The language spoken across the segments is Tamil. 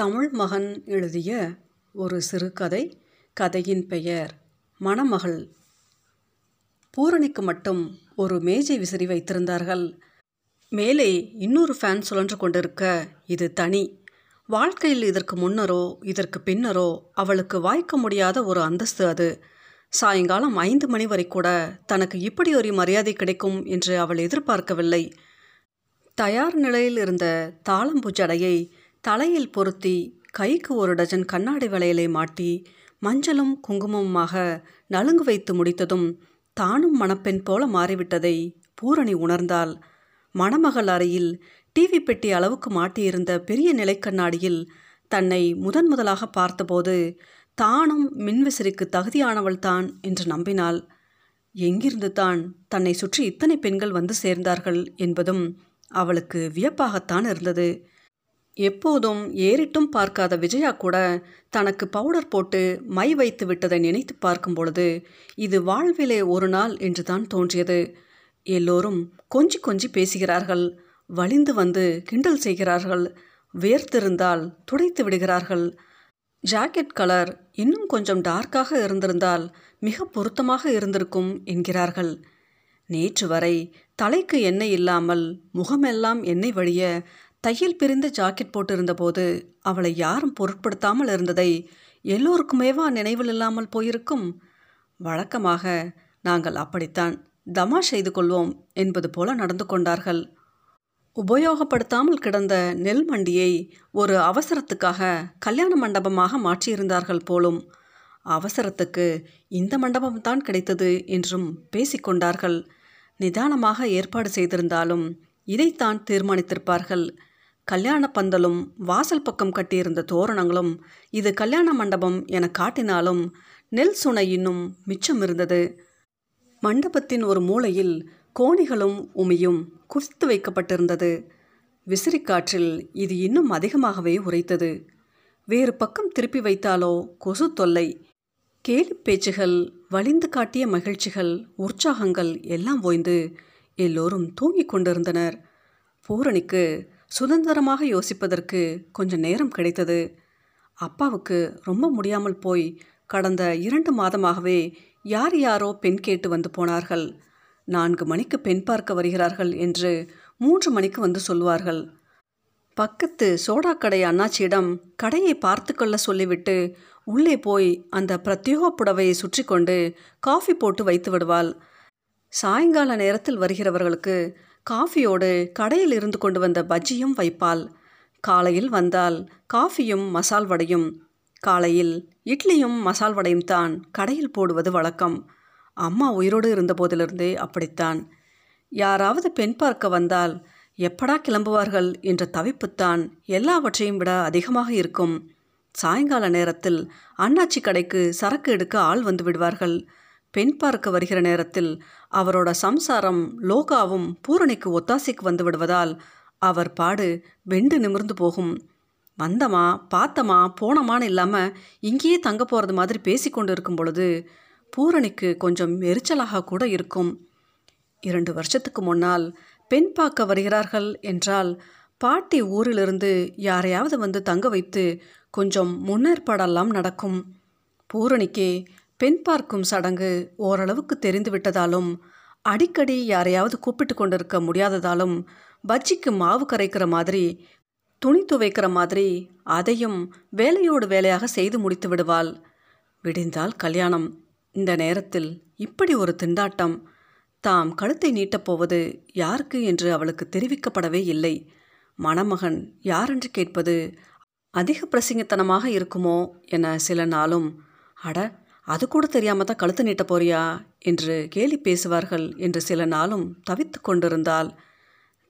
தமிழ் மகன் எழுதிய ஒரு சிறுகதை கதையின் பெயர் மணமகள். பூரணிக்கு மட்டும் ஒரு மேஜை விசிறி வைத்திருந்தார்கள். மேலே இன்னொரு ஃபேன் சுழன்று கொண்டிருக்க இது தனி. வாழ்க்கையில் இதற்கு முன்னரோ இதற்கு பின்னரோ அவளுக்கு வாய்க்க முடியாத ஒரு அந்தஸ்து அது. சாயங்காலம் ஐந்து மணி வரை கூட தனக்கு இப்படி ஒரு மரியாதை கிடைக்கும் என்று அவள் எதிர்பார்க்கவில்லை. தயார் நிலையில் இருந்த தாளம்பூ ஜடையை தலையில் பொருத்தி கைக்கு ஒரு டஜன் கண்ணாடி வளையலை மாட்டி மஞ்சளும் குங்குமமுமாக நலுங்கு வைத்து முடித்ததும் தானும் மணப்பெண் போல மாறிவிட்டதை பூரணி உணர்ந்தாள். மணமகள் அறையில் டிவி பெட்டி அளவுக்கு மாட்டியிருந்த பெரிய நிலைக்கண்ணாடியில் தன்னை முதன் முதலாக பார்த்தபோது தானும் மின்விசிறிக்கு தகுதியானவள் தான் என்று நம்பினாள். எங்கிருந்து தான் தன்னை சுற்றி இத்தனை பெண்கள் வந்து சேர்ந்தார்கள் என்பதும் அவளுக்கு வியப்பாகத்தான் இருந்தது. எப்போதும் ஏறிட்டும் பார்க்காத விஜயா கூட தனக்கு பவுடர் போட்டு மை வைத்து விட்டதை நினைத்து பார்க்கும் பொழுது இது வாழ்விலே ஒரு நாள் என்று தான் தோன்றியது. எல்லோரும் கொஞ்சி கொஞ்சி பேசுகிறார்கள் வலிந்து வந்து கிண்டல் செய்கிறார்கள் வேர்த்திருந்தால் துடைத்து விடுகிறார்கள். ஜாக்கெட் கலர் இன்னும் கொஞ்சம் டார்க்காக இருந்திருந்தால் மிக பொருத்தமாக இருந்திருக்கும் என்கிறார்கள். நேற்று வரை தலைக்கு எண்ணெய் இல்லாமல் முகமெல்லாம் எண்ணெய் வழிய தையல் பிரிந்த ஜாக்கெட் போட்டிருந்தபோது அவளை யாரும் பொருட்படுத்தாமல் இருந்ததை எல்லோருக்குமேவா நினைவில் இல்லாமல் போயிருக்கும். வழக்கமாக நாங்கள் அப்படித்தான் தமா செய்து கொள்வோம் என்பது போல நடந்து கொண்டார்கள். உபயோகப்படுத்தாமல் கிடந்த நெல் மண்டியை ஒரு அவசரத்துக்காக கல்யாண மண்டபமாக மாற்றியிருந்தார்கள் போலும் அவசரத்துக்கு இந்த மண்டபம்தான் கிடைத்தது என்றும் பேசிக்கொண்டார்கள் நிதானமாக ஏற்பாடு செய்திருந்தாலும் இதைத்தான் தீர்மானித்திருப்பார்கள். கல்யாண பந்தலும் வாசல் பக்கம் கட்டியிருந்த தோரணங்களும் இது கல்யாண மண்டபம் என காட்டினாலும் நெல் சுனை இன்னும் மிச்சம் இருந்தது. மண்டபத்தின் ஒரு மூலையில் கோணிகளும் உமியும் குவித்து வைக்கப்பட்டிருந்தது. விசிறிக்காற்றில் இது இன்னும் அதிகமாகவே உரைத்தது வேறு பக்கம் திருப்பி வைத்தாலோ கொசு தொல்லை கேலி பேச்சுகள் வலிந்து காட்டிய மகிழ்ச்சிகள் உற்சாகங்கள் எல்லாம் ஓய்ந்து எல்லோரும் தூங்கிக் கொண்டிருந்தனர். பூரணிக்கு சுதந்திரமாக யோசிப்பதற்கு கொஞ்சம் நேரம் கிடைத்தது. அப்பாவுக்கு ரொம்ப முடியாமல் போய் கடந்த இரண்டு மாதமாகவே யார் யாரோ பெண் கேட்டு வந்து போனார்கள். நான்கு மணிக்கு பெண் பார்க்க வருகிறார்கள் என்று மூன்று மணிக்கு வந்து சொல்வார்கள். பக்கத்து சோடா கடை அண்ணாச்சியிடம் கடையை பார்த்து கொள்ள சொல்லிவிட்டு உள்ளே போய் அந்த பிரத்யோக புடவையை சுற்றி கொண்டு காஃபி போட்டு வைத்து விடுவாள். சாயங்கால நேரத்தில் வருகிறவர்களுக்கு காஃபியோடு கடையில் இருந்து கொண்டு வந்த பஜ்ஜியும் வைப்பாள். காலையில் வந்தால் காஃபியும் மசால் வடையும். காலையில் இட்லியும் மசால் வடையும் தான் கடையில் போடுவது வழக்கம். அம்மா உயிரோடு இருந்தபோதிலிருந்தே அப்படித்தான். யாராவது பெண் பார்க்க வந்தால் எப்படா கிளம்புவார்கள் என்ற தவிப்புத்தான் எல்லாவற்றையும் விட அதிகமாக இருக்கும். சாயங்கால நேரத்தில் அண்ணாச்சி கடைக்கு சரக்கு எடுக்க ஆள் வந்து விடுவார்கள். பெண் பார்க்க வருகிற நேரத்தில் அவரோட சம்சாரம் லோகாவும் பூரணிக்கு ஒத்தாசைக்கு வந்து விடுவதால் அவர் பாடு வெண்டு நிமிர்ந்து போகும். வந்தமா பார்த்தமா போனமான்னு இல்லாமல் இங்கேயே தங்க போகிறது மாதிரி பேசி கொண்டு இருக்கும் பொழுது பூரணிக்கு கொஞ்சம் எரிச்சலாக கூட இருக்கும். இரண்டு வருஷத்துக்கு முன்னால் பெண் பார்க்க வருகிறார்கள் என்றால் பாட்டி ஊரிலிருந்து யாரையாவது வந்து தங்க வைத்து கொஞ்சம் முன்னேற்பாடெல்லாம் நடக்கும். பூரணிக்கே பெண் பார்க்கும் சடங்கு ஓரளவுக்கு தெரிந்து விட்டதாலும் அடிக்கடி யாரையாவது கூப்பிட்டு கொண்டிருக்க முடியாததாலும் பஜ்ஜிக்கு மாவு கரைக்கிற மாதிரி துணி துவைக்கிற மாதிரி அதையும் வேலையோடு வேலையாக செய்து முடித்து விடுவாள். விடிந்தால் கல்யாணம். இந்த நேரத்தில் இப்படி ஒரு திண்டாட்டம். தாம் கழுத்தை நீட்டப் யாருக்கு என்று அவளுக்கு தெரிவிக்கப்படவே இல்லை. மணமகன் யாரென்று கேட்பது அதிக பிரசிங்கத்தனமாக இருக்குமோ என சில நாளும் அட அது கூட தெரியாமல் தான் கழுத்து நீட்ட போறியா? என்று கேலி பேசுவார்கள் என்று சில நாளும் தவித்து கொண்டிருந்தால்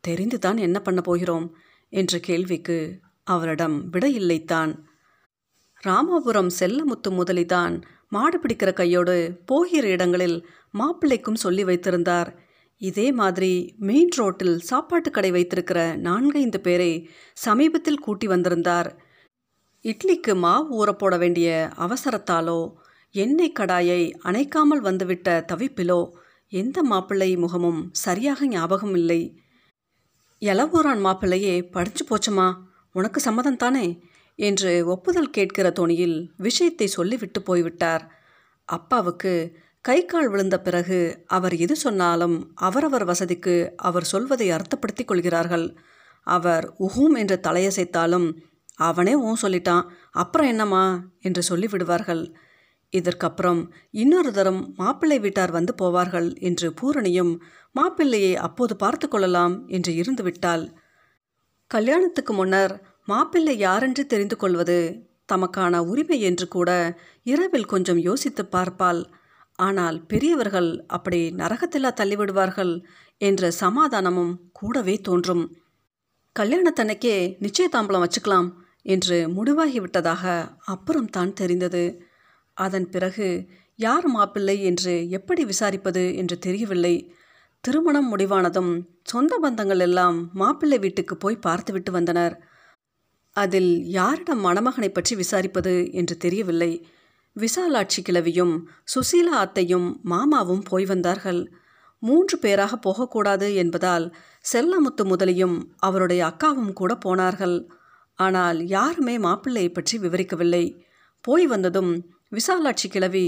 தெரிந்துதான் என்ன பண்ண போகிறோம்? என்ற கேள்விக்கு அவரிடம் விடையில்லைத்தான் ராமாபுரம் செல்லமுத்து முதலிதான் மாடு பிடிக்கிற கையோடு போகிற இடங்களில் மாப்பிள்ளைக்கும் சொல்லி வைத்திருந்தார். இதே மாதிரி மெயின் ரோட்டில் சாப்பாட்டு கடை வைத்திருக்கிற நான்கைந்து பேரை சமீபத்தில் கூட்டி வந்திருந்தார். இட்லிக்கு மாவு ஊறப்போட வேண்டிய அவசரத்தாலோ எண்ணெய் கடாயை அணைக்காமல் வந்துவிட்ட தவிப்பிலோ? எந்த மாப்பிள்ளை முகமும் சரியாக ஞாபகம் இல்லை. எலவூரான் மாப்பிள்ளையே படிச்சு போச்சுமா? உனக்கு சம்மதம் தானே என்று ஒப்புதல் கேட்கிற தோணியில் விஷயத்தை சொல்லிவிட்டு போய்விட்டார். அப்பாவுக்கு கை கால் விழுந்த பிறகு அவர் எது சொன்னாலும் அவரவர் வசதிக்கு அவர் சொல்வதை அர்த்தப்படுத்திக் கொள்கிறார்கள். அவர் உஹூம் என்று தலையசைத்தாலும் அவனே ஊ சொல்லிட்டான். அப்புறம் என்னம்மா? என்று சொல்லிவிடுவார்கள். இதற்கப்புறம் இன்னொரு தரம் மாப்பிள்ளை வீட்டார் வந்து போவார்கள் என்று பூரணியும் மாப்பிள்ளையை அப்போது பார்த்து கொள்ளலாம் என்று இருந்துவிட்டால் கல்யாணத்துக்கு முன்னர் மாப்பிள்ளை யாரென்று தெரிந்து கொள்வது தமக்கான உரிமை என்று கூட இரவில் கொஞ்சம் யோசித்து பார்ப்பாள். ஆனால் பெரியவர்கள் அப்படி நரகத்திலா தள்ளிவிடுவார்கள் என்ற சமாதானமும் கூடவே தோன்றும். கல்யாணத்தன்னைக்கே நிச்சயதாம்பலம் வச்சுக்கலாம் என்று முடிவாகிவிட்டதாக அப்புறம் தான் தெரிந்தது. அதன் பிறகு யார் மாப்பிள்ளை என்று எப்படி விசாரிப்பது என்று தெரியவில்லை. திருமணம் முடிவானதும் சொந்த பந்தங்கள் எல்லாம் மாப்பிள்ளை வீட்டுக்கு போய் பார்த்துவிட்டு வந்தனர். அதில் யாரிடம் மணமகனை பற்றி விசாரிப்பது என்று தெரியவில்லை. விசாலாட்சி கிழவியும் சுசீலா அத்தையும் மாமாவும் போய் வந்தார்கள். மூன்று பேராக போகக்கூடாது என்பதால் செல்லமுத்து முதலியும் அவருடைய அக்காவும் கூட போனார்கள். ஆனால் யாருமே மாப்பிள்ளையை பற்றி விவரிக்கவில்லை. போய் வந்ததும் விசாலாட்சி கிழவி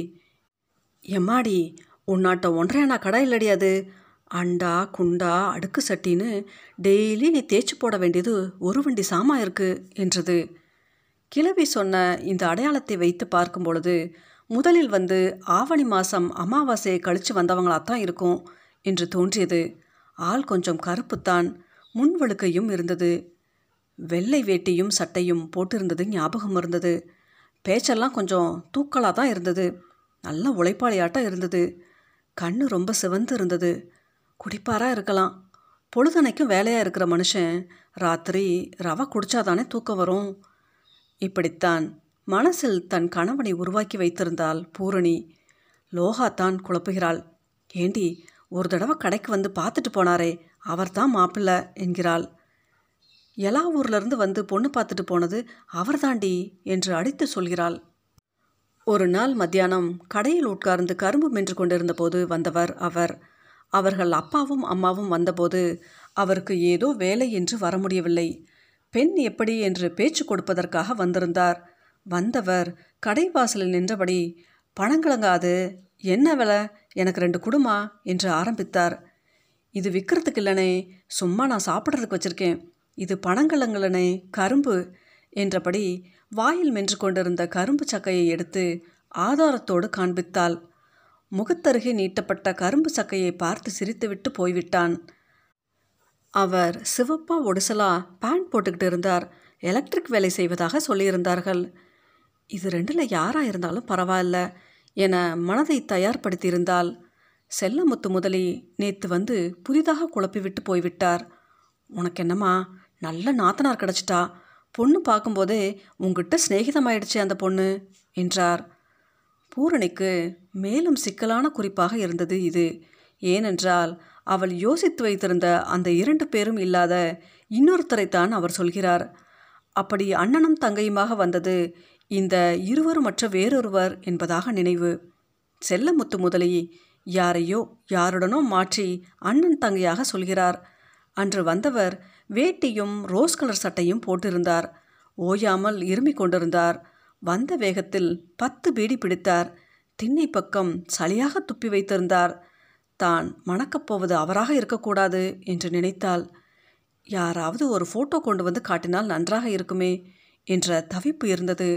எம்மாடி உன்னாட்ட ஒன்றையானா கடை இல்லடி அது. அண்டா குண்டா அடுக்கு சட்டின்னு டெய்லி நீ தேய்ச்சி போட வேண்டியது ஒரு வண்டி சாமா இருக்கு என்றது. கிழவி சொன்ன இந்த அடையாளத்தை வைத்து பார்க்கும் பொழுது முதலில் வந்து ஆவணி மாதம் அமாவாசையை கழித்து வந்தவங்களாத்தான் இருக்கும் என்று தோன்றியது. ஆள் கொஞ்சம் கருப்புத்தான் முன்வழுக்கையும் இருந்தது. வெள்ளை வேட்டியும் சட்டையும் போட்டிருந்தது ஞாபகம் இருந்தது. பேச்செல்லாம் கொஞ்சம் தூக்கலாக தான் இருந்தது. நல்ல உழைப்பாளியாட்டம் இருந்தது. கண்ணு ரொம்ப சிவந்து இருந்தது. குடிப்பாராக இருக்கலாம். பொழுதனைக்கும் வேலையாக இருக்கிற மனுஷன் ராத்திரி ரவை குடித்தாதானே தூக்கம் வரும். இப்படித்தான் மனசில் தன் கணவனை உருவாக்கி வைத்திருந்தாள் பூரணி. லோகா தான் குழப்புகிறாள். ஏண்டி ஒரு தடவை கடைக்கு வந்து பார்த்துட்டு போனாரே அவர்தான் மாப்பிள்ளை என்கிறாள். எல்லா ஊர்லேருந்து வந்து பொண்ணு பார்த்துட்டு போனது அவர்தாண்டி என்று அடித்து சொல்கிறாள். ஒரு நாள் மத்தியானம் கடையில் உட்கார்ந்து கரும்பு மென்று கொண்டிருந்த போது வந்தவர் அவர். அவர்கள் அப்பாவும் அம்மாவும் வந்தபோது அவருக்கு ஏதோ வேலை என்று வர முடியவில்லை பெண் எப்படி என்று பேச்சு கொடுப்பதற்காக வந்திருந்தார். வந்தவர் கடைவாசலில் நின்றபடி பணங்கிழங்காது என்ன விலை? எனக்கு ரெண்டு குடுமா என்று ஆரம்பித்தார். இது விற்கிறதுக்கு இல்லைனே. சும்மா நான் சாப்பிட்றதுக்கு வச்சுருக்கேன். இது பனங்கிழங்குலனே கரும்பு! என்றபடி வாயில் மென்று கொண்டிருந்த கரும்பு சக்கையை எடுத்து ஆதாரத்தோடு காண்பித்தாள். முகத்தருகே நீட்டப்பட்ட கரும்பு சக்கையை பார்த்து சிரித்துவிட்டு போய்விட்டான். அவர் சிவப்பா ஒடிசலா பேண்ட் போட்டுக்கிட்டு இருந்தார். எலக்ட்ரிக் வேலை செய்வதாக சொல்லியிருந்தார்கள். இது ரெண்டில் யாராக இருந்தாலும் பரவாயில்ல என மனதை தயார்படுத்தியிருந்தால் செல்லமுத்து முதலி நேற்று வந்து புதிதாக குழப்பிவிட்டு போய்விட்டார். உனக்கு என்னம்மா? நல்ல நாத்தனார் கிடச்சிட்டா. பொண்ணு பார்க்கும்போதே உங்ககிட்ட சிநேகிதமாயிடுச்சு அந்த பொண்ணு என்றார். பூரணிக்கு மேலும் சிக்கலான குறிப்பாக இருந்தது இது. ஏனென்றால் அவள் யோசித்து வைத்திருந்த அந்த இரண்டு பேரும் இல்லாத இன்னொருத்தரைத்தான் அவர் சொல்கிறார். அப்படி அண்ணனும் தங்கையுமாக வந்தது இந்த இருவருமற்ற வேறொருவர் என்பதாக நினைவு. செல்லமுத்து முதலி யாரையோ யாருடனோ மாற்றி அண்ணன் தங்கையாக சொல்கிறார். அன்று வந்தவர் வேட்டியும் ரோஸ் கலர் சட்டையும் போட்டிருந்தார். ஓயாமல் இருமிக் கொண்டிருந்தார். வந்த வேகத்தில் பத்து பீடி பிடித்தார். திண்ணை பக்கம் சளியாக துப்பி வைத்திருந்தார். தான் மணக்கப் போவது அவராக இருக்கக்கூடாது என்று நினைத்தாள். யாராவது ஒரு ஃபோட்டோ கொண்டு வந்து காட்டினால் நன்றாக இருக்குமே என்ற தவிப்பு இருந்தது.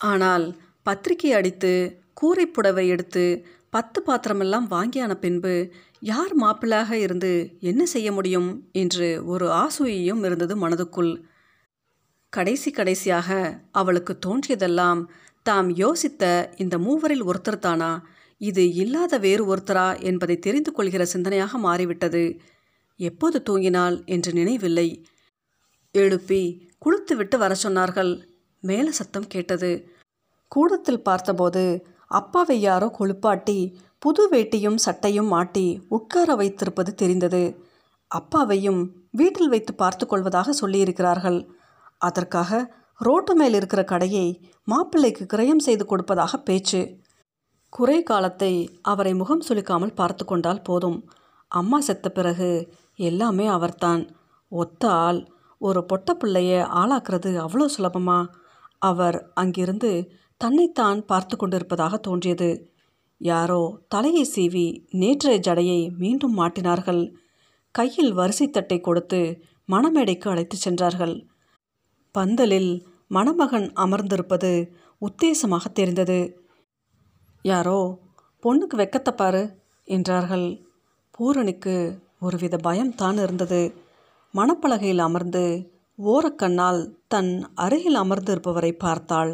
ஆனால் பத்திரிகை அடித்து கூரை புடவை எடுத்து பத்து பாத்திரமெல்லாம் வாங்கியான பின்பு யார் மாப்பிள்ளாக இருந்து என்ன செய்ய முடியும்? என்று ஒரு ஆசூயையும் இருந்தது மனதுக்குள். கடைசி கடைசியாக அவளுக்கு தோன்றியதெல்லாம் தாம் யோசித்த இந்த மூவரில் ஒருத்தர் தானா இது இல்லாத வேறு ஒருத்தரா என்பதை தெரிந்து கொள்கிற சிந்தனையாக மாறிவிட்டது. எப்போது தூங்கினாள் என்று நினைவில்லை. எழுப்பி குளித்து விட்டு வர சொன்னார்கள். மேல சத்தம் கேட்டது. கூடத்தில் பார்த்தபோது அப்பாவை யாரோ குளிப்பாட்டி புது வேட்டியும் சட்டையும் மாட்டி உட்கார வைத்திருப்பது தெரிந்தது. அப்பாவையும் வீட்டில் வைத்து பார்த்து கொள்வதாக சொல்லியிருக்கிறார்கள். அதற்காக ரோட்டு மேல் இருக்கிற கடையை மாப்பிள்ளைக்கு கிரயம் செய்து கொடுப்பதாக பேச்சு. குறை காலத்தை அவரை முகம் சுளிக்காமல் பார்த்து கொண்டால் போதும். அம்மா செத்த பிறகு எல்லாமே அவர்தான். ஒத்த ஆள் ஒரு பொட்ட பிள்ளைய ஆளாக்குறது அவ்வளோ சுலபமா? அவர் அங்கிருந்து தன்னைத்தான் பார்த்து கொண்டிருப்பதாக தோன்றியது. யாரோ தலையை சீவி நேற்றைய ஜடையை மீண்டும் மாட்டினார்கள். கையில் வரிசை தட்டை கொடுத்து மணமேடைக்கு அழைத்துச் சென்றார்கள். பந்தலில் மணமகன் அமர்ந்திருப்பது உத்தேசமாக தெரிந்தது. யாரோ பொண்ணுக்கு வெக்கத்தப்பாரு என்றார்கள். பூரணிக்கு ஒருவித பயம்தான் இருந்தது. மணப்பலகையில் அமர்ந்து ஓரக்கண்ணால் தன் அருகில் அமர்ந்திருப்பவரை பார்த்தாள்.